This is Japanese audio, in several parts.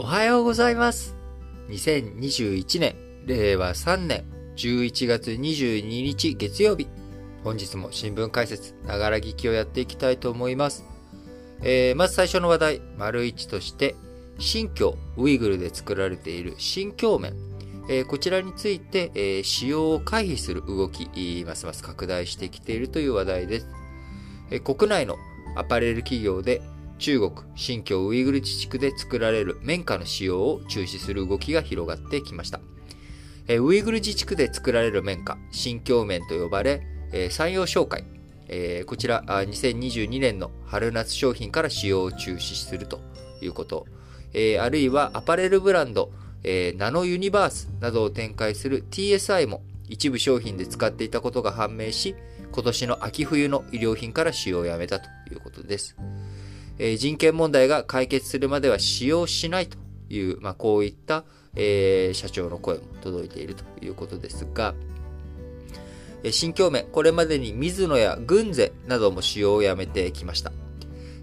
おはようございます。2021年、令和3年11月22日月曜日。本日も新聞解説、ながら聞きをやっていきたいと思います。えーまず最初の話題、丸一として、新疆ウイグルで作られている新疆麺。えーこちらについて、えー使用を回避する動き、ますます拡大してきているという話題です。え国内のアパレル企業で中国、新疆ウイグル自治区で作られる綿花の使用を中止する動きが広がってきました。えウイグル自治区で作られる綿花、新疆綿と呼ばれ、えー山陽商会、えこちらあ2022年の春夏商品から使用を中止するということ、えあるいはアパレルブランド、えナノユニバースなどを展開する TSI も一部商品で使っていたことが判明し、今年の秋冬の衣料品から使用をやめたということです。え人権問題が解決するまでは使用しないという、まあ、こういった、え社長の声も届いているということですが、え新疆麺、これまでに水野や軍勢なども使用をやめてきました。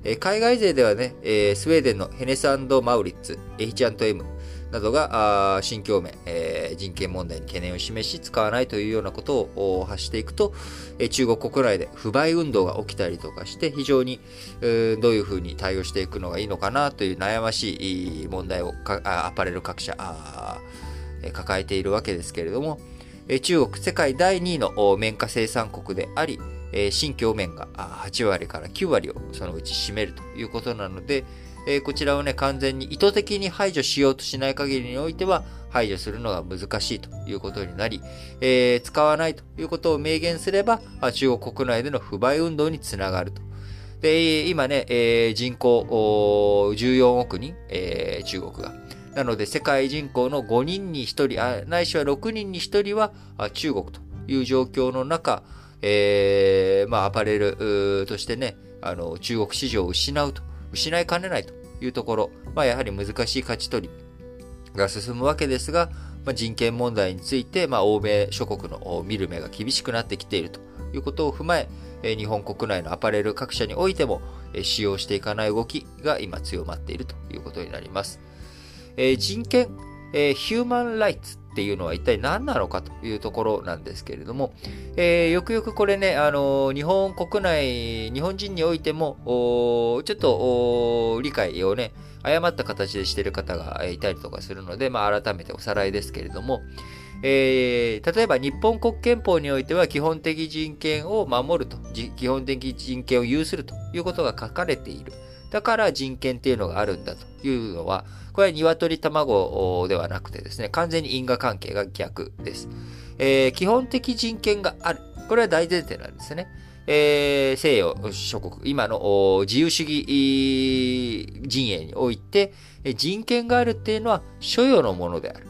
え海外勢ではね、えスウェーデンのヘネスマウリッツ、H&M などが新疆麺、えー人権問題に懸念を示し使わないというようなことを発していくと、え中国国内で不買運動が起きたりとかして非常にえーどういうふうに対応していくのがいいのかなという悩ましい問題をアパレル各社抱えているわけですけれども、え中国世界第2位の綿花生産国であり、新疆綿が8割から9割をそのうち占めるということなので、えーこちらをね、完全に意図的に排除しようとしない限りにおいては、排除するのが難しいということになり、えー使わないということを明言すれば、中国国内での不買運動につながると。で、今ね、えー人口14億人、えー中国が。なので、世界人口の5人に1人、あないしは6人に1人は中国という状況の中、えーまあ、アパレルとしてね、あの、中国市場を失うと、失いかねないというところ、まあ、やはり難しい勝ち取りが進むわけですが、まあ、人権問題について、まあ、欧米諸国の見る目が厳しくなってきているということを踏まえ、日本国内のアパレル各社においても、使用していかない動きが今強まっているということになります。人権、ヒューマンライツっていうのは一体何なのかというところなんですけれども、えーよくよくこれね、あの日本国内、日本人においても、ちょっと理解をね、誤った形でしてる方がいたりとかするので、まあ、改めておさらいですけれども、えー例えば日本国憲法においては基本的人権を守ると、基本的人権を有するということが書かれている。だから人権っていうのがあるんだというのは、これは鶏卵ではなくてですね、完全に因果関係が逆です。えー基本的人権がある。これは大前提なんですね。えー西洋諸国、今の自由主義陣営において、人権があるっていうのは所与のものである。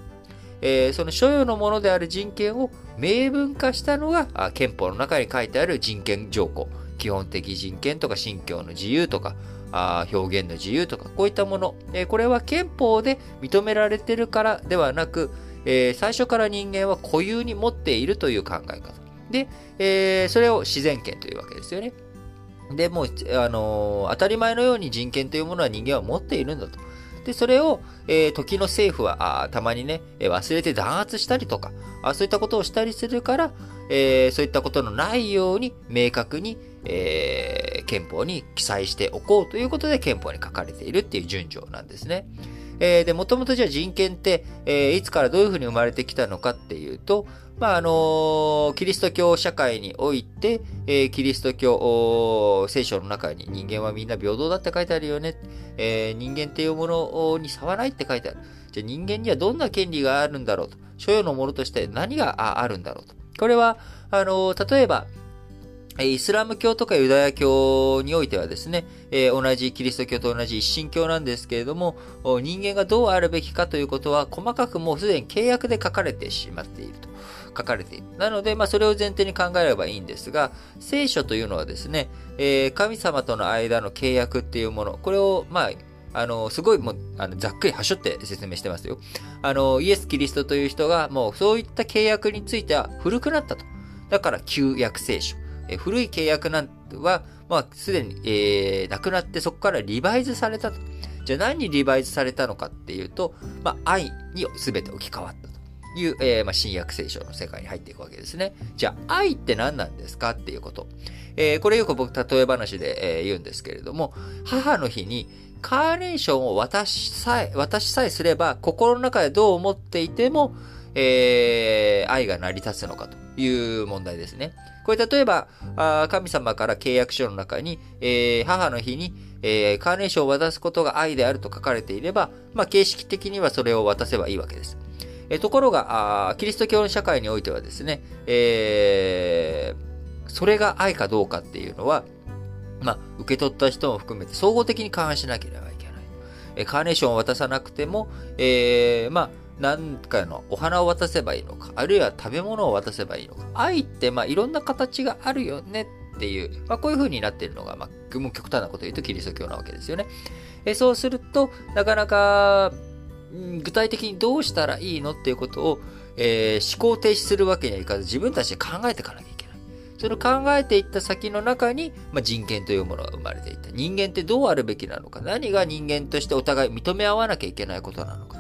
えーその所与のものである人権を明文化したのがあ憲法の中に書いてある人権条項。基本的人権とか信教の自由とか、あ表現の自由とか、こういったもの。えーこれは憲法で認められてるからではなく、えー最初から人間は固有に持っているという考え方。で、えーそれを自然権というわけですよね。で、もう、あのー当たり前のように人権というものは人間は持っているんだと。で、それを、えー時の政府はあたまにね、えー忘れて弾圧したりとか、あそういったことをしたりするから、えーそういったことのないように明確に、えー憲法に記載しておこうということで憲法に書かれているっていう順序なんですね。えーで、もともとじゃあ人権って、えーいつからどういうふうに生まれてきたのかっていうと、まあ、あのキリスト教社会において、えキリスト教聖書の中に人間はみんな平等だって書いてあるよね。え人間っていうものに差はないって書いてある。じゃあ人間にはどんな権利があるんだろうと。所有のものとして何があるんだろうと。これは、あの例えば、イスラム教とかユダヤ教においてはですね、え同じキリスト教と同じ一神教なんですけれども、人間がどうあるべきかということは細かくもうすでに契約で書かれてしまっていると。書かれている。なので、まあ、それを前提に考えればいいんですが、聖書というのはですね、え神様との間の契約っていうもの、これを、まあ、あの、すごいもう、あの、ざっくりはしょって説明してますよ。あの、イエス・キリストという人が、もうそういった契約については古くなったと。だから、旧約聖書。古い契約なんは、まあ、すでに、えー、なくなってそこからリバイズされたと。じゃあ何にリバイズされたのかっていうと、まあ、愛に全て置き換わったという、えー、まあ、新約聖書の世界に入っていくわけですね。じゃあ、愛って何なんですかっていうこと。えー、これよく僕、例え話で、えー、言うんですけれども、母の日にカーネーションを渡しさえ、渡しさえすれば、心の中でどう思っていても、えー、愛が成り立つのかという問題ですね。これ例えば、あ神様から契約書の中に、えー、母の日に、えー、カーネーションを渡すことが愛であると書かれていれば、まあ、形式的にはそれを渡せばいいわけです。えところがあ、キリスト教の社会においてはですね、えー、それが愛かどうかっていうのは、まあ、受け取った人も含めて総合的に勘案しなければいけない。えカーネーションを渡さなくても、えー、まあ、何かのお花を渡せばいいのか、あるいは食べ物を渡せばいいのか。愛って、まあ、いろんな形があるよねっていう、まあ、こういう風になっているのが、まあ、極端なこと言うとキリスト教なわけですよね。えそうすると、なかなか、具体的にどうしたらいいのっていうことを、えー、思考停止するわけにはいかず、自分たちで考えていかなきゃいけない。その考えていった先の中に、まあ、人権というものが生まれていた。人間ってどうあるべきなのか、何が人間としてお互い認め合わなきゃいけないことなのか。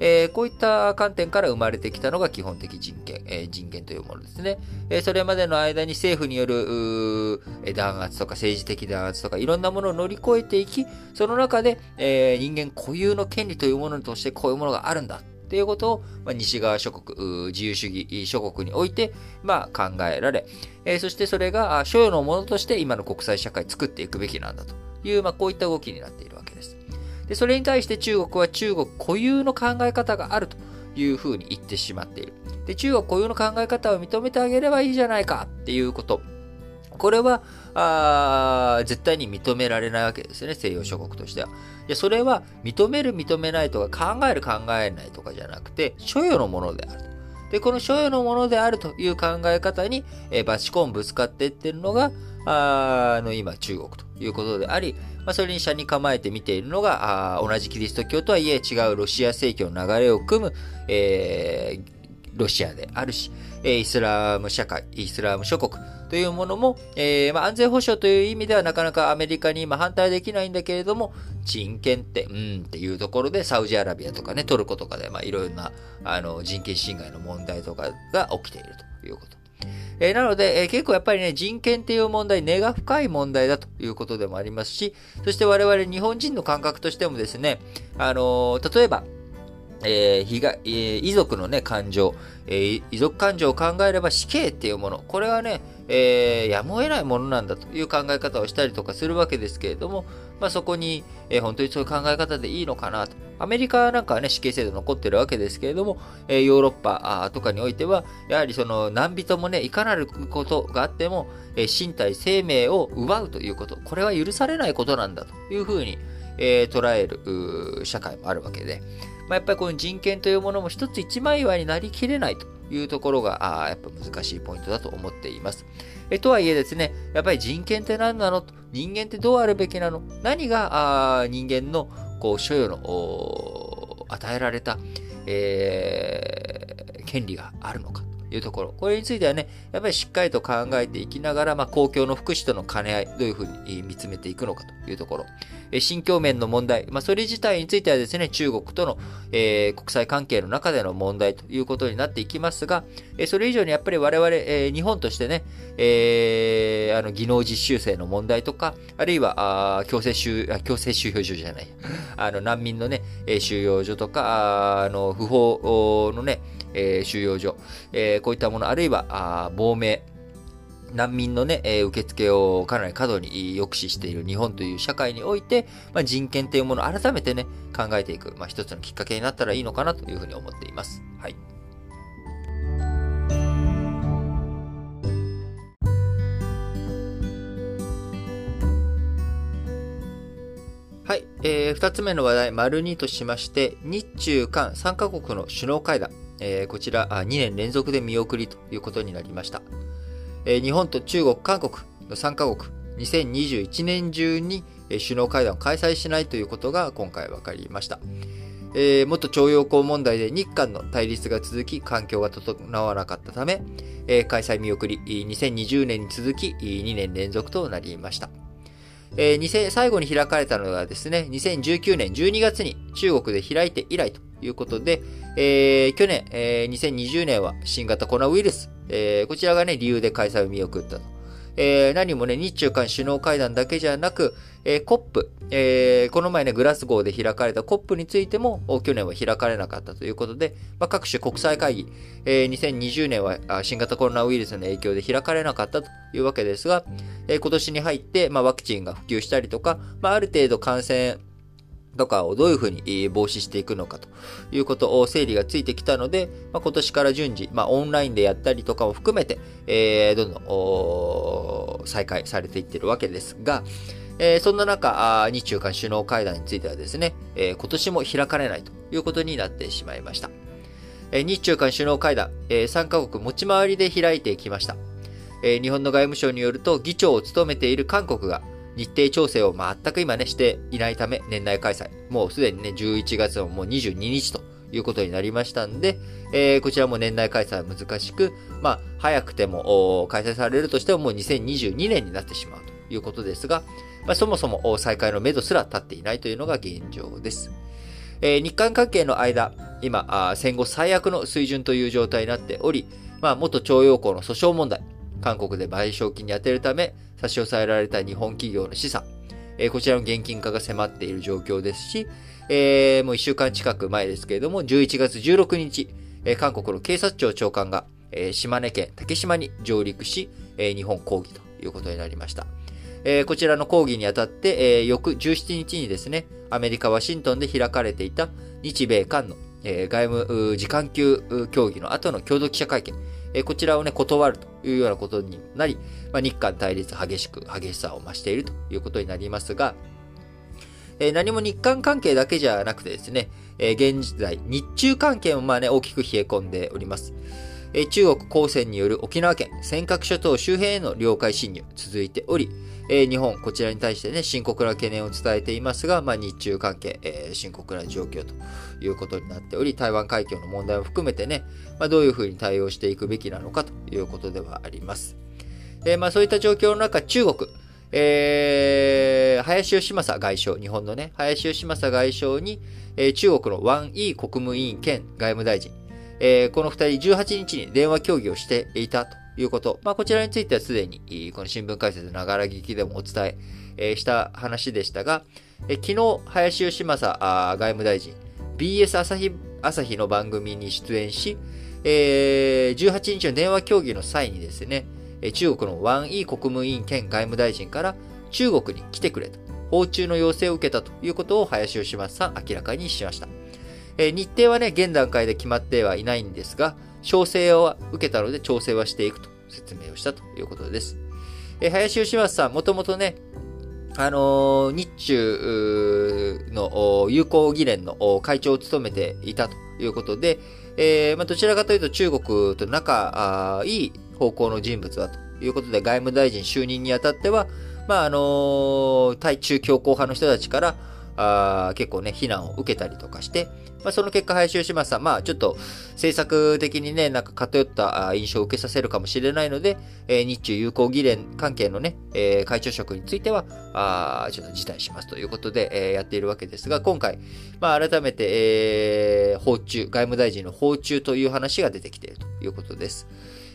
えー、こういった観点から生まれてきたのが基本的人権、えー、人権というものですね。えー、それまでの間に政府による弾圧とか政治的弾圧とかいろんなものを乗り越えていき、その中で、え人間固有の権利というものとしてこういうものがあるんだっていうことを、まあ、西側諸国、自由主義諸国において、まあ、考えられ、えー、そしてそれが所有のものとして今の国際社会作っていくべきなんだという、まあ、こういった動きになっているわけです。で、それに対して中国は中国固有の考え方があるというふうに言ってしまっている。で、中国固有の考え方を認めてあげればいいじゃないかっていうこと。これは、あ絶対に認められないわけですよね、西洋諸国としては。で、それは認める認めないとか考える考えないとかじゃなくて、所有のものである。で、この所有のものであるという考え方に、えー、バチコンぶつかっていってるのが、あの、今、中国ということであり、まあ、それに社に構えて見ているのが、あ同じキリスト教とはいえ違うロシア正教の流れを組む、えー、ロシアであるし、イスラム社会、イスラム諸国というものも、えー、まあ、安全保障という意味ではなかなかアメリカに今反対できないんだけれども、人権って、うんっていうところで、サウジアラビアとかね、トルコとかで、まあ、いろいろな、あの、人権侵害の問題とかが起きているということ。えー、なので、えー、結構やっぱりね、人権っていう問題、根が深い問題だということでもありますし、そして我々日本人の感覚としてもですね、あのー、例えば、えー、被害、えー、遺族のね、感情、えー、遺族感情を考えれば死刑っていうもの、これはね、えー、やむを得ないものなんだという考え方をしたりとかするわけですけれども、まあ、そこに、えー、本当にそういう考え方でいいのかなと。アメリカなんかはね、死刑制度残ってるわけですけれども、えー、ヨーロッパとかにおいては、やはりその何人もね、いかなることがあっても、えー、身体、生命を奪うということ、これは許されないことなんだというふうに、えー、捉える社会もあるわけで、まあ、やっぱりこの人権というものも一つ一枚岩になりきれないというところが、あやっぱ難しいポイントだと思っています。えとはいえですね、やっぱり人権って何なの人間ってどうあるべきなの何があ人間のこう所有の与えられた、えー、権利があるのかいうところ。これについてはね、やっぱりしっかりと考えていきながら、まあ、公共の福祉との兼ね合い、どういうふうに見つめていくのかというところ。新疆面の問題、まあ、それ自体についてはですね、中国との、えー、国際関係の中での問題ということになっていきますが、え、それ以上にやっぱり我々、えー、日本としてね、えー、あの技能実習生の問題とか、あるいはあ強制収強制収容所じゃない、あの難民のね、収容所とか、あの不法のね、えー、収容所、えー、こういったもの、あるいはあ亡命、難民のね、えー、受付をかなり過度に抑止している日本という社会において、まあ、人権というものを改めてね、考えていく、まあ、一つのきっかけになったらいいのかなというふうに思っています。はい。はい。えー、二つ目の話題、丸2としまして、日中韓3カ国の首脳会談、えー、こちら2年連続で見送りということになりました。え日本と中国、韓国の3カ国、2021年中に首脳会談を開催しないということが今回分かりました。えー、元徴用工問題で日韓の対立が続き、環境が整わなかったため、えー、開催見送り、2020年に続き2年連続となりました。えー、最後に開かれたのがですね、2019年12月に中国で開いて以来ということで、えー、去年、えー、2020年は新型コロナウイルス、えー、こちらがね、理由で開催を見送ったと。えー、何もね、日中間首脳会談だけじゃなく、えー、コップ、えー、この前ね、グラスゴーで開かれたコップについても、去年は開かれなかったということで、まあ、各種国際会議、えー、2020年は新型コロナウイルスの影響で開かれなかったというわけですが、えー、今年に入って、まあ、ワクチンが普及したりとか、まあ、ある程度感染とかをどういうふうに防止していくのかということを整理がついてきたので、まあ、今年から順次、まあ、オンラインでやったりとかも含めて、えー、どんどん再開されていってるわけですが、えー、そんな中、日中間首脳会談についてはですね、えー、今年も開かれないということになってしまいました。えー、日中間首脳会談、えー、3カ国持ち回りで開いてきました。え、日本の外務省によると、議長を務めている韓国が、日程調整を全く今ね、していないため、年内開催。もうすでにね、11月のもう22日ということになりましたんで、えー、こちらも年内開催は難しく、まあ、早くても開催されるとしてももう2022年になってしまうということですが、まあ、そもそも再開の目処すら立っていないというのが現状です。えー、日韓関係の間、今戦後最悪の水準という状態になっており、まあ、元徴用工の訴訟問題、韓国で賠償金に充てるため、差し押さえられた日本企業の資産、え、こちらの現金化が迫っている状況ですし、えー、もう1週間近く前ですけれども、11月16日、え、韓国の警察庁長官が、え、島根県竹島に上陸し、え、日本抗議ということになりました。え、こちらの抗議にあたって、え、翌17日にですね、アメリカ・ワシントンで開かれていた日米韓の、え、外務次官級協議の後の共同記者会見、えこちらをね、断るというようなことになり、まあ、日韓対立激しく、激しさを増しているということになりますが、え何も日韓関係だけじゃなくてですね、え現在、日中関係もまあね、大きく冷え込んでおります。え中国公船による沖縄県尖閣諸島周辺への領海侵入続いており、え日本、こちらに対してね、深刻な懸念を伝えていますが、まあ、日中関係、えー、深刻な状況ということになっており、台湾海峡の問題を含めてね、まあ、どういうふうに対応していくべきなのかということではあります。え、まあ、そういった状況の中、中国、えー、林芳正外相、日本のね、林芳正外相に、えー、中国のワン・イー国務委員兼外務大臣、えー、この二人18日に電話協議をしていたということ。まあ、こちらについてはすでに、この新聞解説ながら聞きでもお伝え、した話でしたが、え、昨日、林芳正外務大臣、BS 朝日朝日の番組に出演し、えー、18日の電話協議の際にですね、中国のワン・イー国務委員兼外務大臣から中国に来てくれと、訪中の要請を受けたということを林芳正さん明らかにしました。え日程はね、現段階で決まってはいないんですが、調整を受けたので調整はしていくと説明をしたということです。え林芳正さん、もともとね、あの、日中の友好議連の会長を務めていたということで、えー、まあ、どちらかというと中国と仲いい方向の人物だということで、外務大臣就任にあたっては、まあ、あの、対中強硬派の人たちから、あ結構ね、非難を受けたりとかして、まあ、その結果、林芳正さん、まあ、ちょっと政策的にね、なんか偏った印象を受けさせるかもしれないので、えー、日中友好議連関係のね、えー、会長職については、あちょっと辞退しますということで、えー、やっているわけですが、今回、まあ、改めて、えー、訪中、外務大臣の訪中という話が出てきているということです。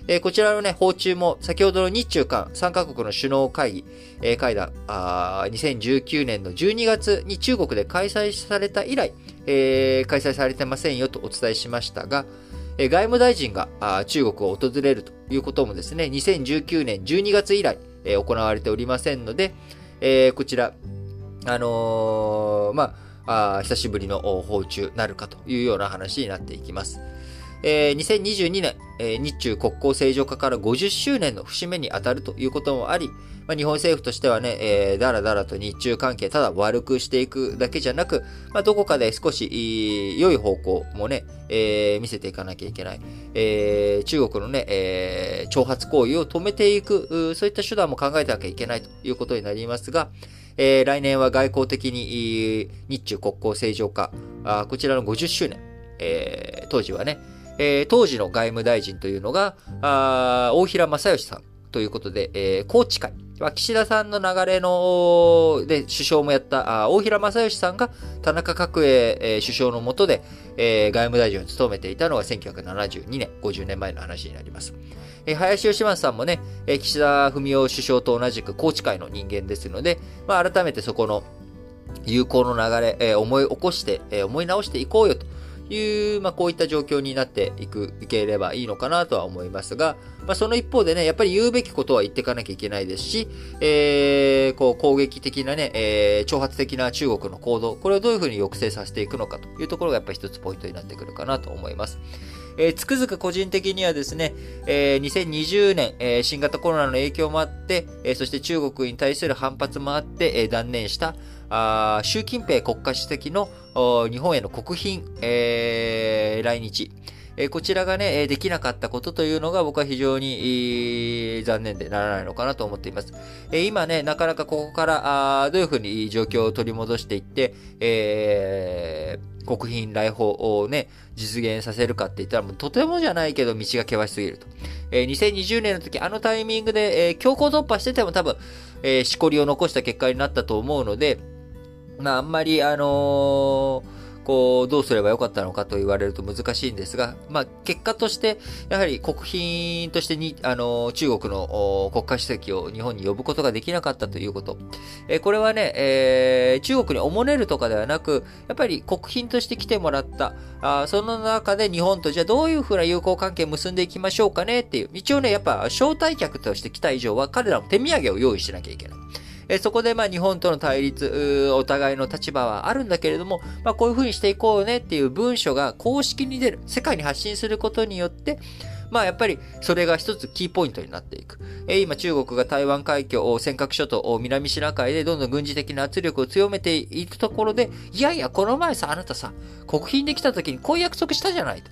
えー、こちらのね、訪中も、先ほどの日中韓3カ国の首脳会議、えー、会談あ、2019年の12月に中国で開催された以来、えー、開催されてませんよとお伝えしましたが、えー、外務大臣があ中国を訪れるということもですね、2019年12月以来、えー、行われておりませんので、えー、こちら、あのー、まあ、あ久しぶりの訪中なるかというような話になっていきます。えー、2022年、えー、日中国交正常化から50周年の節目に当たるということもあり、まあ、日本政府としてはね、えー、だらだらと日中関係ただ悪くしていくだけじゃなく、まあ、どこかで少し良い方向もね、えー、見せていかなきゃいけない。えー、中国のね、えー、挑発行為を止めていく、そういった手段も考えてなきゃいけないということになりますが、えー、来年は外交的に日中国交正常化、あこちらの50周年、えー、当時はね、えー、当時の外務大臣というのが、あ大平正義さんということで、えー、高知会、まあ、岸田さんの流れの、で、首相もやった、あ大平正義さんが田中角栄、えー、首相の下で、えー、外務大臣を務めていたのが1972年、50年前の話になります。えー、林芳正さんもね、えー、岸田文雄首相と同じく宏池会の人間ですので、まあ、改めてそこの友好の流れ、えー、思い起こして、えー、思い直していこうよという、まあ、こういった状況になっていく、いければいいのかなとは思いますが、まあ、その一方でね、やっぱり言うべきことは言っていかなきゃいけないですし、えー、こう、攻撃的なね、えー、挑発的な中国の行動、これをどういうふうに抑制させていくのかというところがやっぱり一つポイントになってくるかなと思います。えー、つくづく個人的にはですね、えー、2020年、えー、新型コロナの影響もあって、え、そして中国に対する反発もあって、え、断念したあ習近平国家主席の日本への国賓、えー、来日。えこちらがね、できなかったことというのが僕は非常に、残念でならないのかなと思っています。え今ね、なかなかここからあどういうふうに状況を取り戻していって、えー、国賓来訪をね、実現させるかって言ったら、もうとてもじゃないけど道が険しすぎると。えー、2020年の時、あのタイミングで、えー、強行突破してても多分、えー、しこりを残した結果になったと思うので、まあ、あんまり、あのーこう、どうすればよかったのかと言われると難しいんですが、まあ、結果として、やはり国賓としてに、あの、中国の国家主席を日本に呼ぶことができなかったということ。えこれはね、えー、中国におもねるとかではなく、やっぱり国賓として来てもらった、あその中で日本とじゃあどういうふうな友好関係を結んでいきましょうかねっていう、一応ね、やっぱ招待客として来た以上は彼らも手土産を用意しなきゃいけない。えそこでまあ日本との対立、お互いの立場はあるんだけれども、まあこういうふうにしていこうねっていう文書が公式に出る、世界に発信することによって、まあやっぱりそれが一つキーポイントになっていく。え今中国が台湾海峡、尖閣諸島、南シナ海でどんどん軍事的な圧力を強めていくところで、いやいや、この前さ、あなたさ、国賓できた時にこういう約束したじゃないと。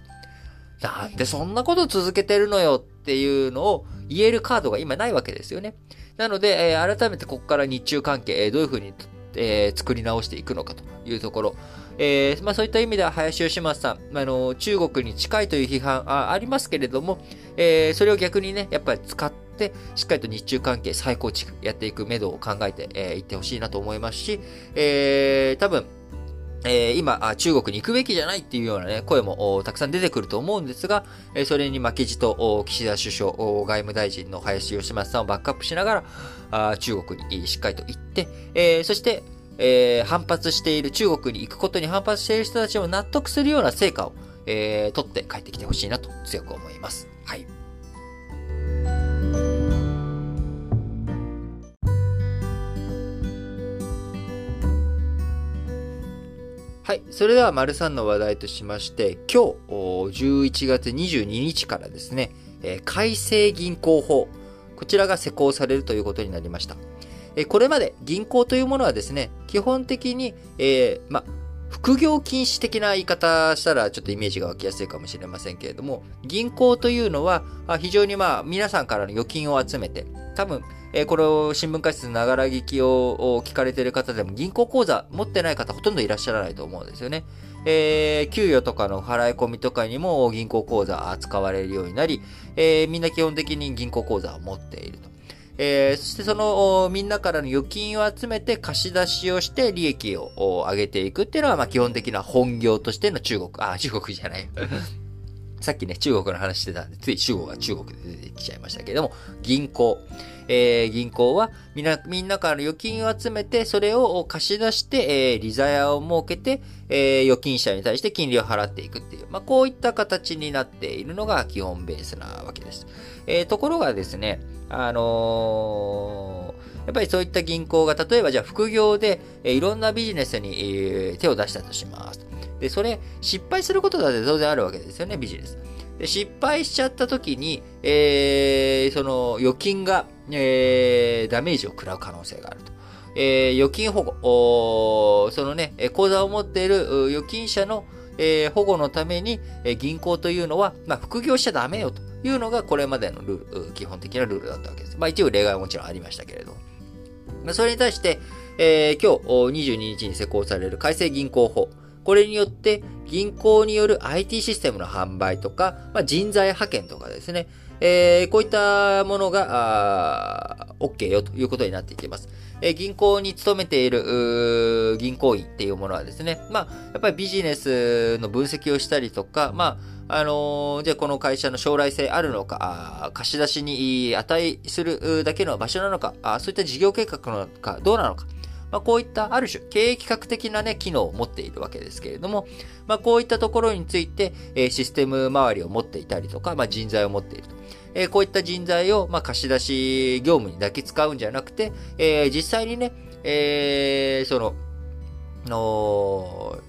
なんでそんなこと続けてるのよっていうのを言えるカードが今ないわけですよね。なので、えー、改めてここから日中関係、え、どういうふうに、えー、作り直していくのかというところ。えーまあ、そういった意味では林芳正さん、あの中国に近いという批判あありますけれども、えー、それを逆にね、やっぱり使って、しっかりと日中関係再構築やっていく目処を考えてい、えー、ってほしいなと思いますし、えー、多分、えー、今、中国に行くべきじゃないっていうようなね、声もたくさん出てくると思うんですが、え、それに負けじと、岸田首相、外務大臣の林芳正さんをバックアップしながら、あ中国にしっかりと行って、え、そして、え、反発している、中国に行くことに反発している人たちを納得するような成果を、えー、取って帰ってきてほしいなと強く思います。はい。それでは、丸3の話題としまして、今日、11月22日からですね、改正銀行法、こちらが施行されるということになりました。これまで銀行というものはですね、基本的に、えー、ま、副業禁止的な言い方したらちょっとイメージが湧きやすいかもしれませんけれども、銀行というのは非常にまあ皆さんからの預金を集めて、多分えー、これを新聞解説ながら聞きを聞かれている方でも銀行口座持ってない方ほとんどいらっしゃらないと思うんですよね。えー、給与とかの払い込みとかにも銀行口座使われるようになり、えー、みんな基本的に銀行口座を持っていると。えー、そしてそのみんなからの預金を集めて貸し出しをして利益を上げていくっていうのは、まあ、基本的な本業としての中国、あ、中国じゃないさっきね、中国の話してたんで、つい中国が中国で出てきちゃいましたけれども、銀行。えー、銀行はみんな、みんなから預金を集めて、それを貸し出して、えー、利ザヤを設けて、えー、預金者に対して金利を払っていくっていう、まあ、こういった形になっているのが基本ベースなわけです。えー、ところがですね、あのー、やっぱりそういった銀行が、例えばじゃあ副業で、えー、いろんなビジネスに、えー、手を出したとします。で、それ、失敗することだって当然あるわけですよね、ビジネス。で失敗しちゃった時に、えー、その預金が、えー、ダメージを食らう可能性があると。えー、預金保護、そのね、口座を持っている預金者の、えー、保護のために、えー、銀行というのは、まあ、副業しちゃダメよというのがこれまでのルール、基本的なルールだったわけです。まあ、一部例外はもちろんありましたけれど。まあ、それに対して、えー、今日22日に施行される改正銀行法。これによって銀行による IT システムの販売とか、まあ、人材派遣とかですね、えー、こういったものが、OK よということになっていきます。え銀行に勤めている銀行員っていうものはですね、まあ、やっぱりビジネスの分析をしたりとか、まあ、あのー、じゃあこの会社の将来性あるのか、貸し出しに値するだけの場所なのか、あそういった事業計画なのか、どうなのか、まあ、こういったある種経営企画的なね、機能を持っているわけですけれども、まあ、こういったところについて、えシステム周りを持っていたりとか、まあ、人材を持っていると。えー、こういった人材を、まあ、貸し出し業務にだけ使うんじゃなくて、えー、実際にね、えー、その、の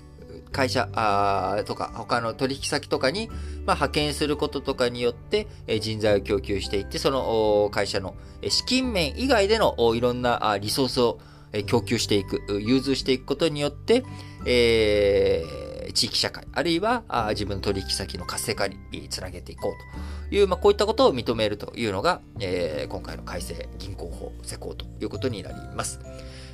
会社あとか他の取引先とかに、まあ、派遣することとかによって、え人材を供給していって、その会社の資金面以外でのいろんなリソースを供給していく、融通していくことによって、えー、地域社会、あるいは自分の取引先の活性化につなげていこうという、まあ、こういったことを認めるというのが、えー、今回の改正銀行法施行ということになります。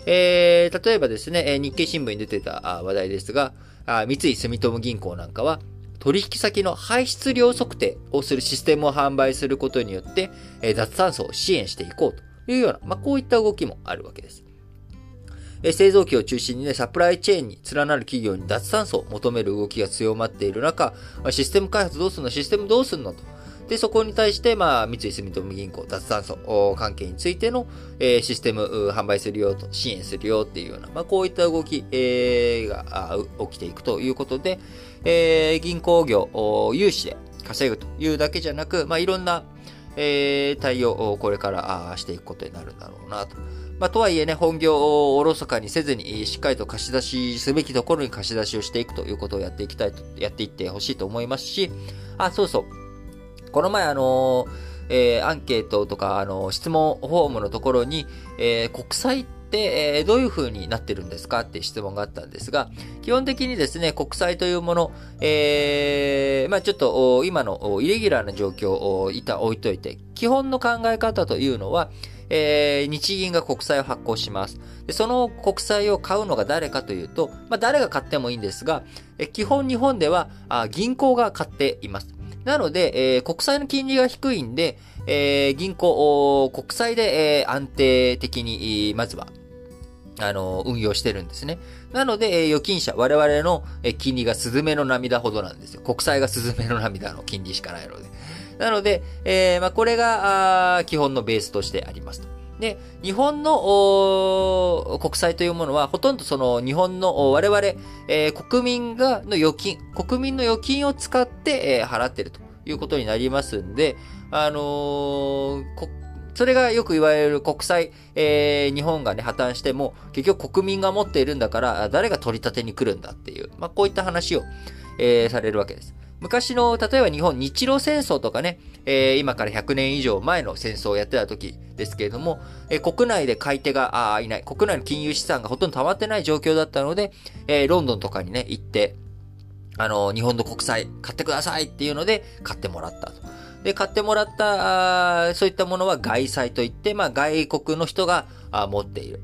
えー、例えばですね、日経新聞に出てた話題ですが、三井住友銀行なんかは、取引先の排出量測定をするシステムを販売することによって、脱炭素を支援していこうというような、まあ、こういった動きもあるわけです。製造機を中心にね、サプライチェーンに連なる企業に脱炭素を求める動きが強まっている中、システム開発どうすんの？システムどうすんのと。で、そこに対して、まあ、三井住友銀行脱炭素関係についての、えー、システム販売するよと、支援するよっていうような、まあ、こういった動き、えー、が起きていくということで、えー、銀行業、融資で稼ぐというだけじゃなく、まあ、いろんな、えー、対応をこれからしていくことになるんだろうなと。まあ、とはいえね、本業をおろそかにせずに、しっかりと貸し出しすべきところに貸し出しをしていくということをやっていきたいと、やっていってほしいと思いますし、あ、そうそう。この前あのえー、アンケートとか、あの質問フォームのところに、えー、国債って、えー、どういう風になってるんですかって質問があったんですが、基本的にですね、国債というもの、えー、まあちょっと今のイレギュラーな状況を一旦置いといて、基本の考え方というのは、えー、日銀が国債を発行します。でその国債を買うのが誰かというと、まあ、誰が買ってもいいんですが、え基本日本ではあ銀行が買っています。なので、えー、国債の金利が低いんで、えー、銀行、国債で、えー、安定的に、まずは、あの、運用してるんですね。なので、えー、預金者、我々の、えー、金利がスズメの涙ほどなんですよ。国債がスズメの涙の金利しかないので。なので、えー、まあ、これが、基本のベースとしてありますと。で、日本の国債というものは、ほとんどその日本の我々、えー、国民がの預金、国民の預金を使って、えー、払っているということになりますんで、あの、それがよく言われる国債、えー、日本がね、破綻しても、結局国民が持っているんだから、誰が取り立てに来るんだっていう、まあ、こういった話を、えー、されるわけです。昔の、例えば日本、日露戦争とかね、えー、今から100年以上前の戦争をやってた時ですけれども、えー、国内で買い手があいない、国内の金融資産がほとんど溜まってない状況だったので、えー、ロンドンとかにね、行って、あの、日本の国債買ってくださいっていうので、買ってもらったと。で、買ってもらった、そういったものは外債といって、まあ、外国の人が持っている、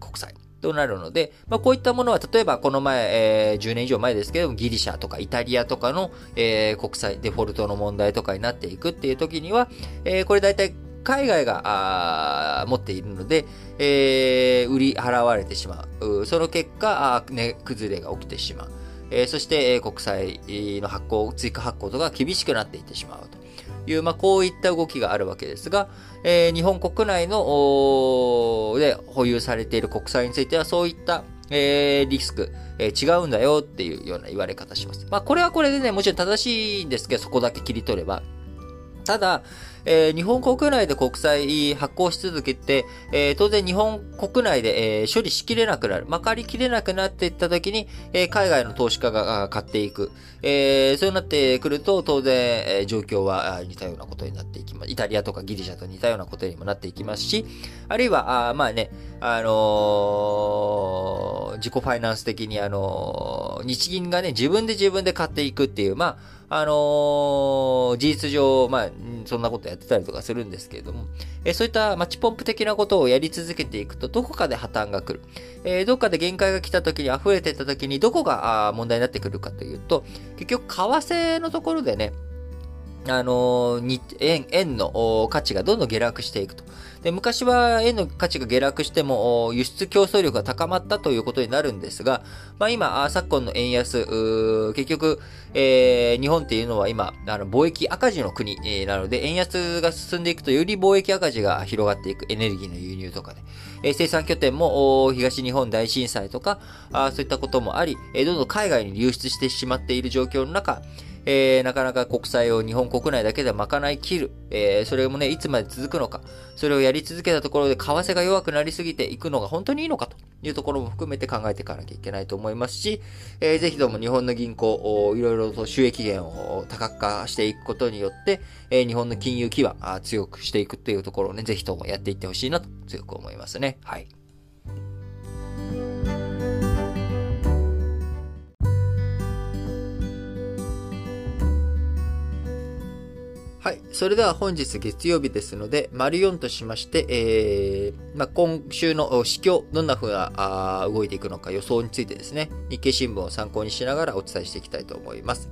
国債。となるので、まあ、こういったものは、例えばこの前、えー、10年以上前ですけどギリシャとかイタリアとかの、えー、国際デフォルトの問題とかになっていくっていう時には、えー、これ大体海外が持っているので、えー、売り払われてしまう。その結果、あ、ね、崩れが起きてしまう。えー、そして、えー、国債の発行、追加発行とか厳しくなっていってしまうと。いう、まあ、こういった動きがあるわけですが、えー、日本国内の、で保有されている国債については、そういった、えー、リスク、えー、違うんだよっていうような言われ方します。まあ、これはこれでね、もちろん正しいんですけど、そこだけ切り取れば。ただ、えー、日本国内で国債発行し続けて、えー、当然日本国内で、えー、処理しきれなくなる。まかりきれなくなっていった時に、え海外の投資家が買っていく。えそうなってくると、当然、え状況は似たようなことになっていきます。イタリアとかギリシャと似たようなことにもなっていきますし、あるいは、あまあね、あの自己ファイナンス的に、あの日銀がね、自分で自分で買っていくっていう、まあ、あのー、事実上、まあ、そんなことやってたりとかするんですけれども、えー、そういったマッチポンプ的なことをやり続けていくと、どこかで破綻が来る。えー、どっかで限界が来た時に、溢れてた時に、どこが問題になってくるかというと、結局、為替のところでね、あの、円、円の価値がどんどん下落していくと。で、昔は円の価値が下落しても、輸出競争力が高まったということになるんですが、まあ今、昨今の円安、結局、えー、日本っていうのは今、あの、貿易赤字の国、なので、円安が進んでいくと、より貿易赤字が広がっていく、エネルギーの輸入とかで。えー、生産拠点も、東日本大震災とか、あそういったこともあり、えー、どんどん海外に流出してしまっている状況の中、えー、なかなか国債を日本国内だけで賄い切る。えー、それもね、いつまで続くのか。それをやり続けたところで、為替が弱くなりすぎていくのが本当にいいのかというところも含めて考えていかなきゃいけないと思いますし、えー、ぜひとも日本の銀行、いろいろと収益源を多角化していくことによって、えー、日本の金融基盤強くしていくっていうところをね、ぜひともやっていってほしいなと強く思いますね。はい。はい。それでは本日月曜日ですので、丸4としまして、えー、まあ、今週の市況、どんな風な動いていくのか予想についてですね、日経新聞を参考にしながらお伝えしていきたいと思います。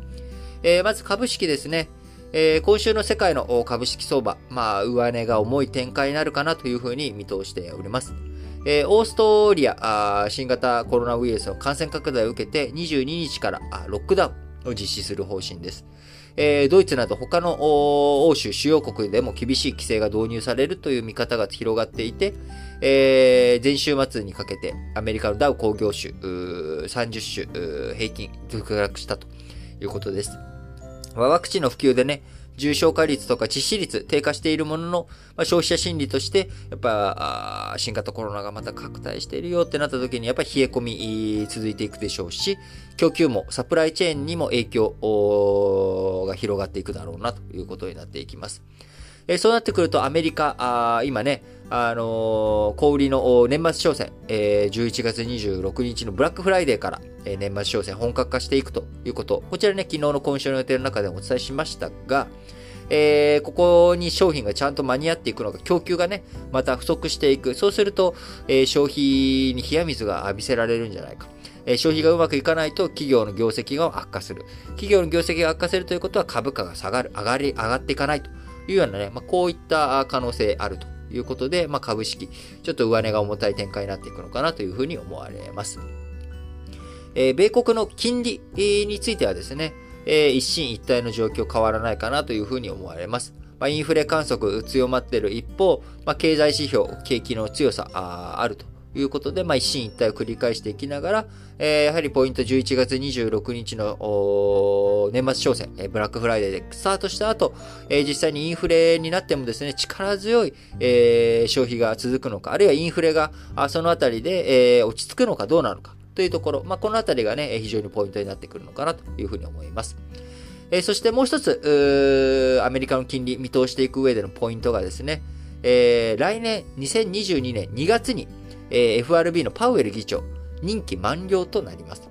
えー、まず株式ですね。えー、今週の世界の株式相場、まあ、上値が重い展開になるかなというふうに見通しております。えー、オーストリア新型コロナウイルスの感染拡大を受けて22日からロックダウンを実施する方針です。えー、ドイツなど他の欧州主要国でも厳しい規制が導入されるという見方が広がっていて、えー、前週末にかけてアメリカのダウ工業種30種平均続落したということです。ワクチンの普及でね、重症化率とか致死率低下しているものの、まあ、消費者心理として、やっぱ、新型コロナがまた拡大しているよってなった時に、やっぱ冷え込み続いていくでしょうし、供給もサプライチェーンにも影響が広がっていくだろうなということになっていきます。えそうなってくるとアメリカ、あ今ね、あのー、小売りの年末商戦、えー、11月26日のブラックフライデーから、えー、年末商戦本格化していくということ。こちらね、昨日の今週の予定の中でもお伝えしましたが、えー、ここに商品がちゃんと間に合っていくのか、供給がね、また不足していく。そうすると、えー、消費に冷や水が浴びせられるんじゃないか。えー、消費がうまくいかないと企業の業績が悪化する。企業の業績が悪化するということは株価が下がる、上がり、上がっていかないというようなね、まあ、こういった可能性あるということで、まあ、株式、ちょっと上値が重たい展開になっていくのかなというふうに思われます。えー、米国の金利についてはですね、えー、一進一退の状況変わらないかなというふうに思われます。まあ、インフレ観測強まっている一方、まあ、経済指標、景気の強さああるということで、まあ、一進一退を繰り返していきながら、えー、やはりポイント11月26日の年末商戦、えー、ブラックフライデーでスタートした後、えー、実際にインフレになってもですね、力強い、えー、消費が続くのか、あるいはインフレがあそのあたりで、えー、落ち着くのかどうなのかというところ、まあ、このあたりがね、非常にポイントになってくるのかなというふうに思います。えー、そしてもう一つ、アメリカの金利見通していく上でのポイントがですね、えー、来年2022年2月に、え、FRB のパウエル議長、任期満了となります。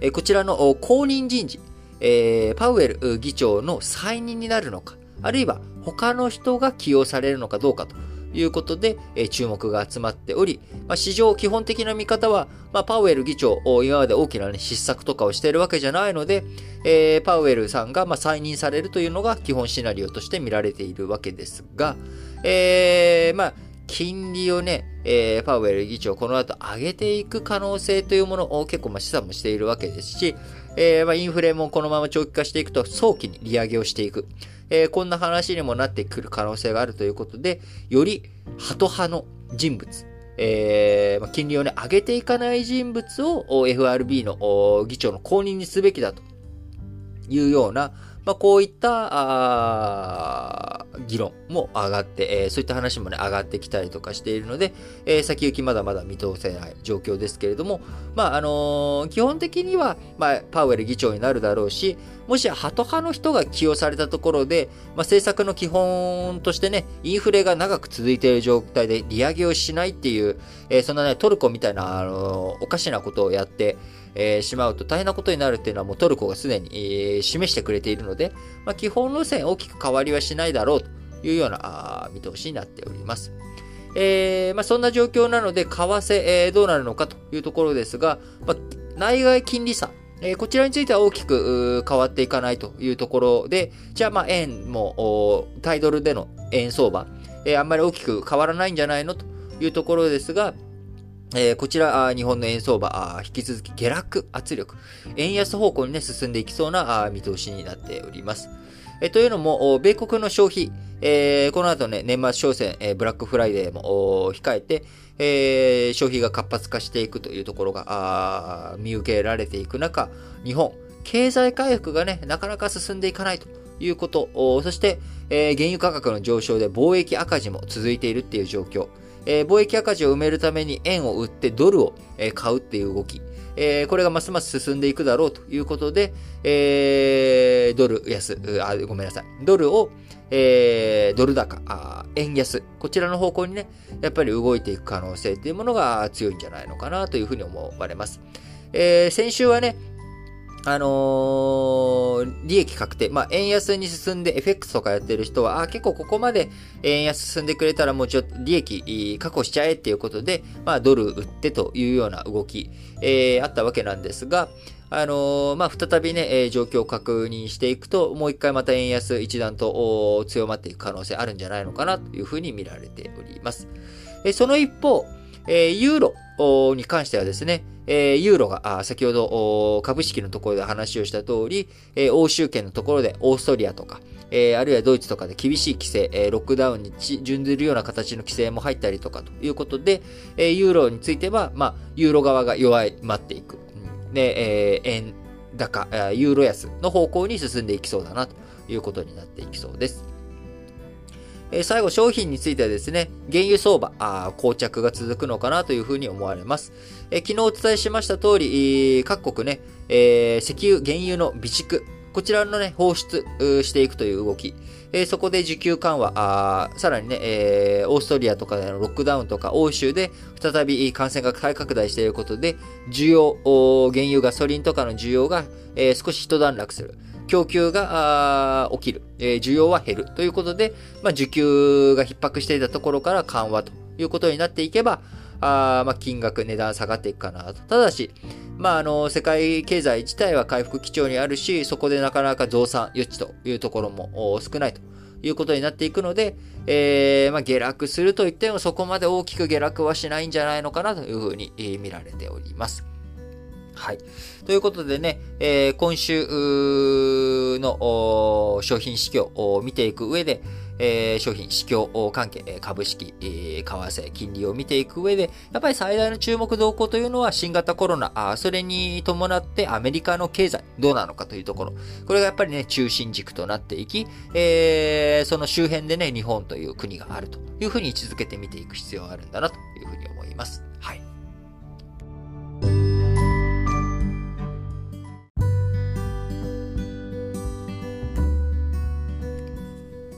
え、こちらの後任人事、え、パウエル議長の再任になるのか、あるいは他の人が起用されるのかどうかということで、え、注目が集まっており、まあ、市場基本的な見方は、まあ、パウエル議長、今まで大きな、ね、失策とかをしているわけじゃないので、えー、パウエルさんが、まあ、再任されるというのが基本シナリオとして見られているわけですが、えー、まあ、金利をね、えー、パウエル議長、この後上げていく可能性というものを結構まあ示唆もしているわけですし、えー、まあインフレもこのまま長期化していくと早期に利上げをしていく。えー、こんな話にもなってくる可能性があるということで、よりハト派の人物、えー、まあ、金利をね、上げていかない人物を FRB の議長の後任にすべきだというような、まあ、こういった、議論も上がって、えー、そういった話もね、上がってきたりとかしているので、えー、先行きまだまだ見通せない状況ですけれども、まあ、あのー、基本的には、まあ、パウエル議長になるだろうし、もしハト派の人が起用されたところで、まあ、政策の基本としてね、インフレが長く続いている状態で利上げをしないっていう、えー、そんなね、トルコみたいな、あのおかしなことをやって、えー、しまうと大変なことになるっていうのはもうトルコがすでに、えー、示してくれているので、まあ、基本路線大きく変わりはしないだろうというようなあ見通しになっております。えー、まあ、そんな状況なので、為替、え、どうなるのかというところですが、まあ、内外金利差えー、こちらについては大きく変わっていかないというところで、じゃあまあ円も、タイドルでの円相場、えー、あんまり大きく変わらないんじゃないのというところですが、えー、こちら、日本の円相場、引き続き下落圧力、円安方向にね、進んでいきそうな見通しになっております。えというのも、米国の消費、えー、この後ね、年末商戦、えー、ブラックフライデーも控えて、えー、消費が活発化していくというところが見受けられていく中、日本、経済回復がね、なかなか進んでいかないということ、そして、えー、原油価格の上昇で貿易赤字も続いているっていう状況、えー、貿易赤字を埋めるために円を売ってドルを買うっていう動き、えー、これがますます進んでいくだろうということで、えー、ドル安、あ、ごめんなさい。ドルを、えー、ドル高あ、円安、こちらの方向にね、やっぱり動いていく可能性っていうものが強いんじゃないのかなというふうに思われます。えー、先週はね、あのー、利益確定。まあ、円安に進んで FX とかやってる人は、あ、結構ここまで円安進んでくれたらもうちょっと利益確保しちゃえっていうことで、まあ、ドル売ってというような動き、えー、あったわけなんですが、あのー、まあ、再びね、えー、状況を確認していくと、もう一回また円安一段と強まっていく可能性あるんじゃないのかなというふうに見られております。えー、その一方、えー、ユーロに関してはですね、えー、ユーロが、先ほど株式のところで話をした通り、えー、欧州圏のところでオーストリアとか、えー、あるいはドイツとかで厳しい規制、えー、ロックダウンに準ずるような形の規制も入ったりとかということで、えー、ユーロについては、まあ、ユーロ側が弱まっていく。で、えー、円高、ユーロ安の方向に進んでいきそうだなということになっていきそうです。え最後、商品についてはですね、原油相場、あ膠着が続くのかなというふうに思われます。え昨日お伝えしました通り、各国ね、えー、石油、原油の備蓄、こちらのね、放出していくという動き。えー、そこで需給緩和、あさらにね、えー、オーストリアとかでのロックダウンとか欧州で再び感染が再拡大していることで、需要、原油ガソリンとかの需要が、えー、少し一段落する。供給が起きる、えー、需要は減るということで、まあ、需給が逼迫していたところから緩和ということになっていけば、あまあ、金額、値段下がっていくかなと。ただし、まあ、あの、世界経済自体は回復基調にあるし、そこでなかなか増産余地というところも少ないということになっていくので、えー、まあ、下落すると言ってもそこまで大きく下落はしないんじゃないのかなというふうに見られております。はい。ということでね、えー、今週の商品市況を見ていく上で、えー、商品、市況関係、株式、為替、金利を見ていく上で、やっぱり最大の注目動向というのは新型コロナ、あそれに伴ってアメリカの経済、どうなのかというところ。これがやっぱりね、中心軸となっていき、えー、その周辺でね、日本という国があるというふうに位置づけて見ていく必要があるんだなというふうに思います。はい。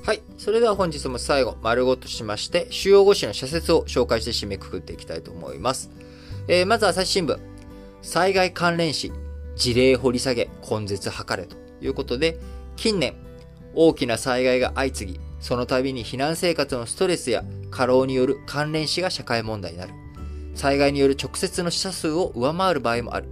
はい。それでは本日も最後、丸ごとしまして、主要5紙の社説を紹介して締めくくっていきたいと思います。えー、まず朝日新聞。災害関連死、事例掘り下げ、根絶図れということで、近年、大きな災害が相次ぎ、その度に避難生活のストレスや過労による関連死が社会問題になる。災害による直接の死者数を上回る場合もある。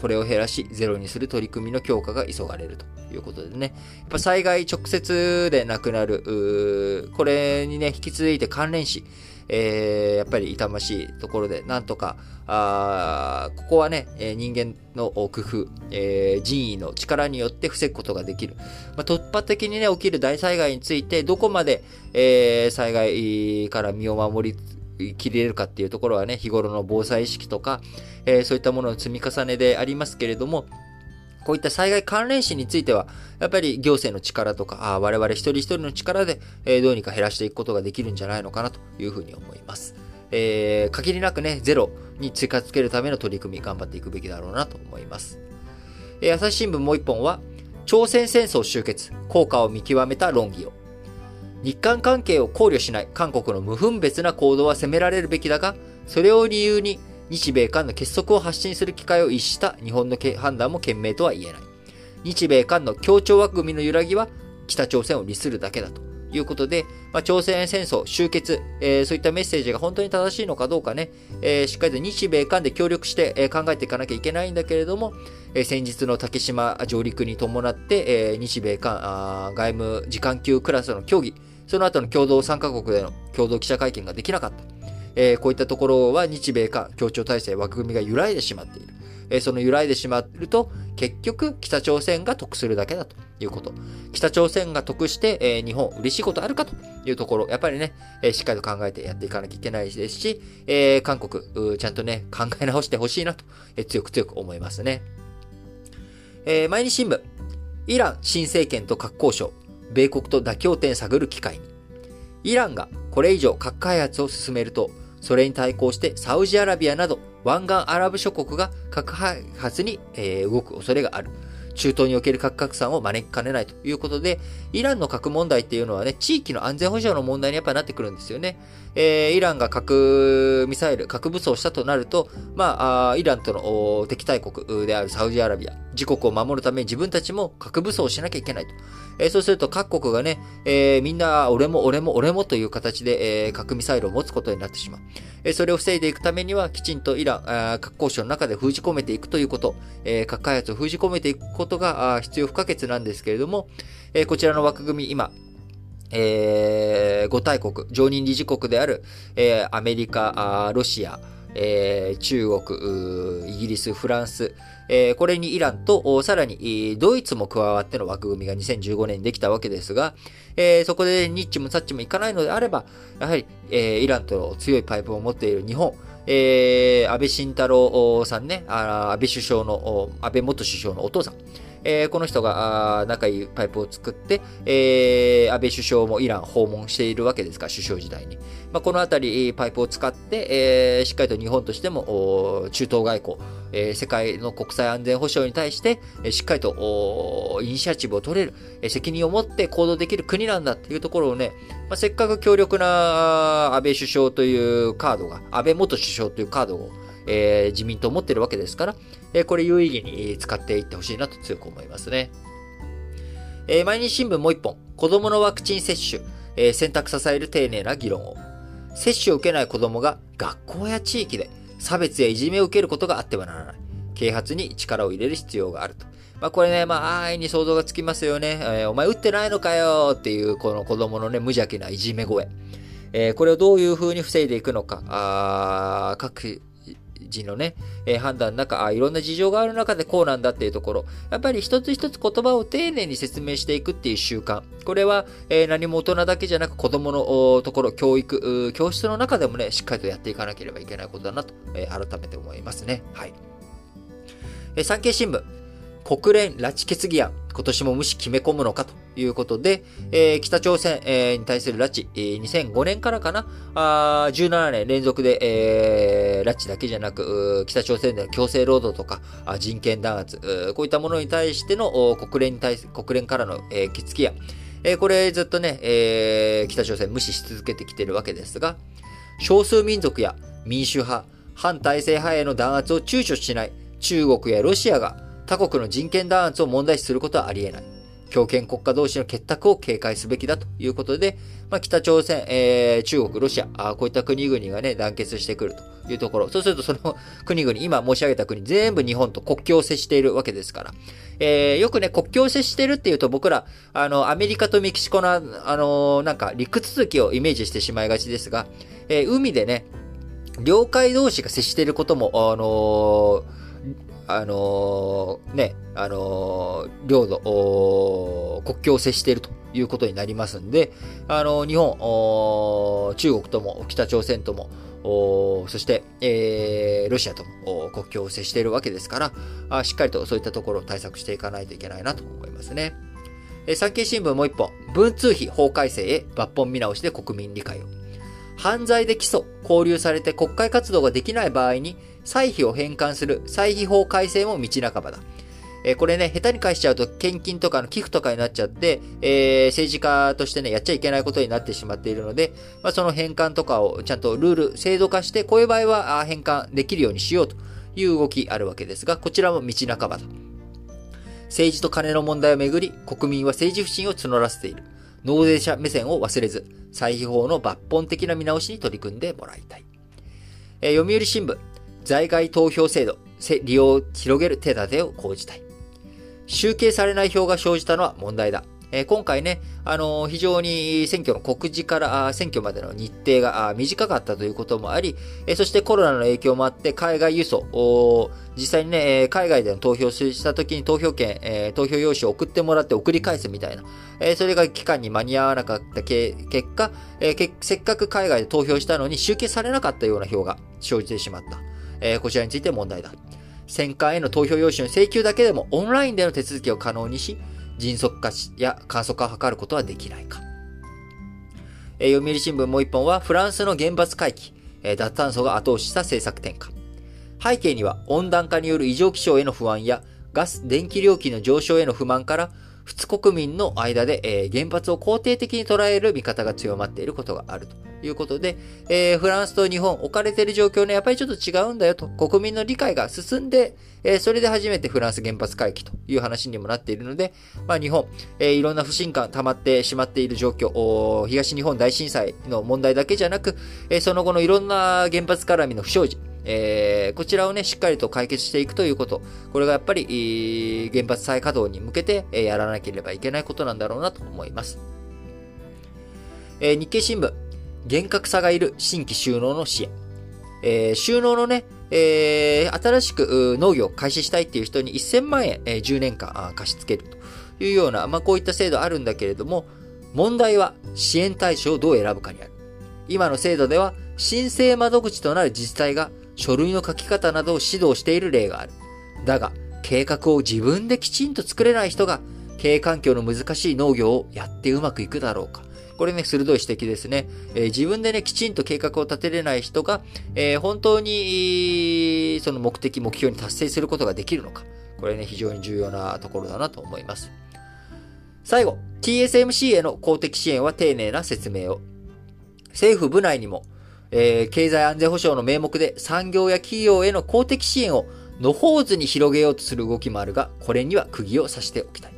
これを減らし、ゼロにする取り組みの強化が急がれると。いうことでね、やっぱ災害直接で亡くなる、これにね、引き続いて関連死、えー、やっぱり痛ましいところで、なんとか、あここはね、え人間の工夫、えー、人為の力によって防ぐことができる。まあ、突発的にね、起きる大災害について、どこまで、えー、災害から身を守り切れるかっていうところはね、日頃の防災意識とか、えー、そういったものの積み重ねでありますけれども、こういった災害関連死については、やっぱり行政の力とか、我々一人一人の力で、えー、どうにか減らしていくことができるんじゃないのかなというふうに思います。えー、限りなくね、ゼロに追加つけるための取り組み、頑張っていくべきだろうなと思います。えー、朝日新聞もう一本は、朝鮮戦争終結、効果を見極めた論議を。日韓関係を考慮しない韓国の無分別な行動は責められるべきだが、それを理由に日米韓の結束を発信する機会を逸した日本の判断も賢明とは言えない。日米韓の協調枠組みの揺らぎは北朝鮮を利するだけだということで、まあ、朝鮮戦争終結、えー、そういったメッセージが本当に正しいのかどうかね、えー、しっかりと日米韓で協力して、えー、考えていかなきゃいけないんだけれども、え先日の竹島上陸に伴って、え日米韓外務次官級クラスの協議、その後の共同3カ国での共同記者会見ができなかった。えこういったところは日米韓協調体制枠組みが揺らいでしまっている。えその揺らいでしまうと、結局北朝鮮が得するだけだということ。北朝鮮が得して、えー、日本嬉しいことあるかというところ、やっぱりね、えー、しっかりと考えてやっていかなきゃいけないですし、えー、韓国、ちゃんとね、考え直してほしいなと、え強く強く思いますね。え毎日新聞、イラン新政権と核交渉、米国と妥協点探る機会に。イランがこれ以上核開発を進めると、それに対抗してサウジアラビアなど湾岸アラブ諸国が核開発に、え動く恐れがある。中東における核拡散を招きかねないということで、イランの核問題っていうのはね、地域の安全保障の問題にやっぱなってくるんですよね。えー、イランが核ミサイル、核武装したとなると、まあ、イランとの敵対国であるサウジアラビア、自国を守るために自分たちも核武装しなきゃいけないと。えー、そうすると各国がね、えー、みんな俺も俺も俺もという形で、えー、核ミサイルを持つことになってしまう。え、それを防いでいくためには、きちんとイラン、あ核交渉の中で封じ込めていくということ、え、核開発を封じ込めていくことが必要不可欠なんですけれども、え、こちらの枠組み、今、えー、5大国、常任理事国である、え、アメリカ、ロシア、え、中国、イギリス、フランス、これにイランと、さらにドイツも加わっての枠組みが2015年にできたわけですが、そこでニッチもサッチもいかないのであれば、やはり、イランとの強いパイプを持っている日本、えー、安倍晋太郎さんね、安倍首相の、安倍元首相のお父さん、えー、この人が仲いいパイプを作って、えー、安倍首相もイラン訪問しているわけですから、首相時代に。まあ、このあたり、パイプを使って、えー、しっかりと日本としても、中東外交、えー、世界の国際安全保障に対して、えー、しっかりとイニシアチブを取れる、えー、責任を持って行動できる国なんだっていうところをね、まあ、せっかく強力な安倍首相というカードが、安倍元首相というカードを、えー、自民党持ってるわけですから、え、これ有意義に使っていってほしいなと強く思いますね。え、毎日新聞もう一本、子供のワクチン接種、え、選択支える丁寧な議論を。接種を受けない子供が学校や地域で差別やいじめを受けることがあってはならない。啓発に力を入れる必要があると。まあこれね、まあ安易に想像がつきますよね。えー、お前打ってないのかよっていうこの子供のね、無邪気ないじめ声。えー、これをどういう風に防いでいくのか。あ各人のね、えー、判断の中あ、いろんな事情がある中でこうなんだっていうところ、やっぱり一つ一つ言葉を丁寧に説明していくっていう習慣。これは、えー、何も大人だけじゃなく子供のところ、教育、教室の中でもね、しっかりとやっていかなければいけないことだなと、えー、改めて思いますね。はい。え、産経新聞。国連拉致決議案、今年も無視決め込むのかということで、えー、北朝鮮、えー、に対する拉致、えー、2005年からかな、あ17年連続で、えー、拉致だけじゃなく、北朝鮮での強制労働とか、あ人権弾圧、こういったものに対しての国連に対す国連からの、えー、決議案、えー、これずっとね、えー、北朝鮮無視し続けてきてるわけですが、少数民族や民主派、反体制派への弾圧を躊躇しない中国やロシアが他国の人権弾圧を問題視することはあり得ない。強権国家同士の結託を警戒すべきだということで、まあ、北朝鮮、えー、中国、ロシアあ、こういった国々がね、団結してくるというところ。そうすると、その国々、今申し上げた国、全部日本と国境を接しているわけですから。えー、よくね、国境を接しているっていうと、僕ら、あの、アメリカとメキシコの、あの、なんか、陸続きをイメージしてしまいがちですが、えー、海でね、領海同士が接していることも、あのーあのー、ね、あのー、領土、国境を接しているということになりますんで、あのー、日本、中国とも北朝鮮とも、そして、えー、ロシアとも国境を接しているわけですからあ、しっかりとそういったところを対策していかないといけないなと思いますね。え産経新聞もう一本、文通費法改正へ抜本見直しで国民理解を。犯罪で起訴、交留されて国会活動ができない場合に、歳費を返還する歳費法改正も道半ばだ。え、これね、下手に返しちゃうと献金とかの寄付とかになっちゃって、えー、政治家としてね、やっちゃいけないことになってしまっているので、まあ、その返還とかをちゃんとルール、制度化して、こういう場合は返還できるようにしようという動きあるわけですが、こちらも道半ばだ。政治と金の問題をめぐり、国民は政治不信を募らせている。納税者目線を忘れず、歳費法の抜本的な見直しに取り組んでもらいたい。えー、読売新聞、在外投票制度、利用を広げる手立てを講じたい。集計されない票が生じたのは問題だ。え今回ね、あの非常に選挙の告示から選挙までの日程が短かったということもあり、えそしてコロナの影響もあって海外輸送、実際にね、海外での投票した時に投票権、え投票用紙を送ってもらって送り返すみたいな、えそれが期間に間に合わなかった結果、えせっかく海外で投票したのに集計されなかったような票が生じてしまった。えこちらについて問題だ。選管への投票用紙の請求だけでもオンラインでの手続きを可能にし、迅速化や簡素化を図ることはできないか。えー、読売新聞もう一本は、フランスの原発回帰、えー、脱炭素が後押しした政策転換。背景には、温暖化による異常気象への不安や、ガス、電気料金の上昇への不満から、仏国民の間で、えー、原発を肯定的に捉える見方が強まっていることがあるということで、えー、フランスと日本置かれている状況ね、やっぱりちょっと違うんだよと、国民の理解が進んで、えー、それで初めてフランス原発回帰という話にもなっているので、まあ日本、えー、いろんな不信感溜まってしまっている状況、東日本大震災の問題だけじゃなく、えー、その後のいろんな原発絡みの不祥事、えー、こちらをね、しっかりと解決していくということ。これがやっぱり、原発再稼働に向けて、えー、やらなければいけないことなんだろうなと思います。えー、日経新聞、厳格さがいる新規収納の支援。えー、収納のね、えー、新しく農業を開始したいっていう人に1000万円、えー、10年間貸し付けるというような、まあ、こういった制度あるんだけれども、問題は支援対象をどう選ぶかにある。今の制度では、申請窓口となる自治体が書類の書き方などを指導している例がある。だが、計画を自分できちんと作れない人が、経営環境の難しい農業をやってうまくいくだろうか。これね、鋭い指摘ですね。えー、自分でね、きちんと計画を立てれない人が、えー、本当に、その目的、目標に達成することができるのか。これね、非常に重要なところだなと思います。最後、TSMC への公的支援は丁寧な説明を。政府部内にも、えー、経済安全保障の名目で産業や企業への公的支援を野放図に広げようとする動きもあるが、これには釘を刺しておきたい。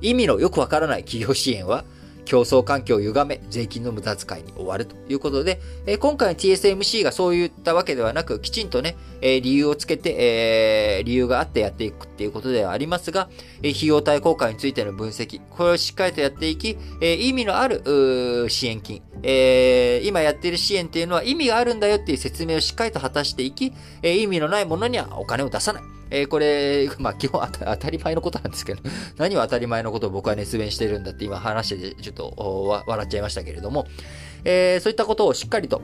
意味のよくわからない企業支援は、競争環境を歪め、税金の無駄遣いに終わるということで、えー、今回の TSMC がそういったわけではなく、きちんとね、えー、理由をつけて、えー、理由があってやっていくっていうことではありますが、え費用対効果についての分析、これをしっかりとやっていき、え意味のある支援金、え今やっている支援っていうのは意味があるんだよっていう説明をしっかりと果たしていき、え意味のないものにはお金を出さない。えー、これ、まあ、基本当たり前のことなんですけど、何を当たり前のことを僕は熱弁してるんだって今話して、ちょっと笑っちゃいましたけれども、えー、そういったことをしっかりと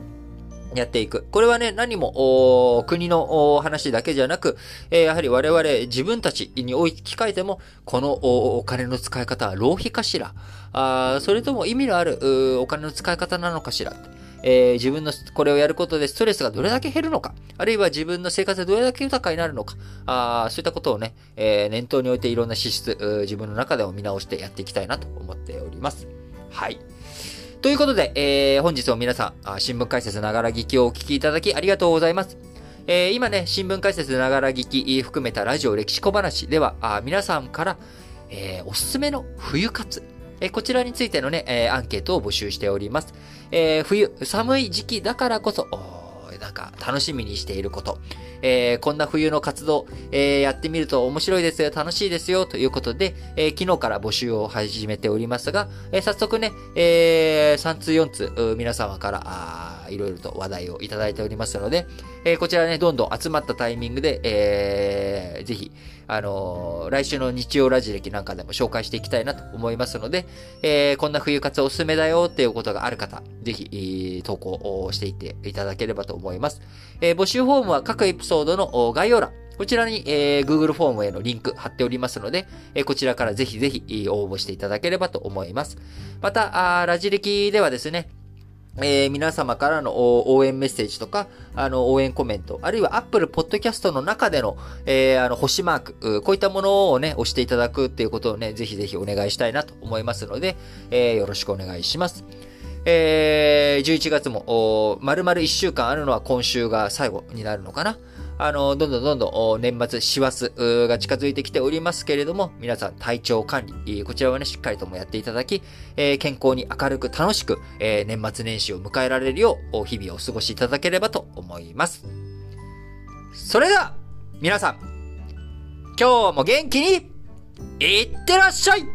やっていく。これはね、何も、国の話だけじゃなく、えー、やはり我々自分たちに置き換えても、このお金の使い方は浪費かしら？あそれとも意味のあるお金の使い方なのかしら？えー、自分のこれをやることでストレスがどれだけ減るのか、あるいは自分の生活でどれだけ豊かになるのか、あそういったことをね、えー、念頭に置いていろんな資質、自分の中でも見直してやっていきたいなと思っております。はい。ということで、えー、本日も皆さん、新聞解説ながら聞きをお聞きいただきありがとうございます。えー、今ね、新聞解説ながら聞き含めたラジオ歴史小話では、あ皆さんから、えー、おすすめの冬活、えー、こちらについてのね、えー、アンケートを募集しております。えー、冬、寒い時期だからこそ、なんか楽しみにしていること、えー、こんな冬の活動、えー、やってみると面白いですよ、楽しいですよ、ということで、えー、昨日から募集を始めておりますが、え早速ね、え3通4通、皆様から、あいろいろと話題をいただいておりますので、えこちらね、どんどん集まったタイミングで、えー、ぜひ、あのー、来週の日曜ラジ歴なんかでも紹介していきたいなと思いますので、えー、こんな冬活おすすめだよっていうことがある方、ぜひ、投稿をしていっていただければと思います。えー、募集フォームは各エピソードの概要欄、こちらに、えー、Google フォームへのリンク貼っておりますので、えー、こちらからぜひぜひ応募していただければと思います。また、ラジ歴ではですね、えー、皆様からの応援メッセージとか、あの、応援コメント、あるいは Apple Podcast の中での、えー、あの、星マーク、こういったものをね、押していただくっていうことをね、ぜひぜひお願いしたいなと思いますので、えー、よろしくお願いします。えー、11月も、丸々1週間あるのは今週が最後になるのかな。あの、どんどんどんどん年末、師走が近づいてきておりますけれども、皆さん体調管理、こちらはね、しっかりともやっていただき、え健康に明るく楽しく、え年末年始を迎えられるよう、日々をお過ごしいただければと思います。それでは、皆さん、今日も元気に、いってらっしゃい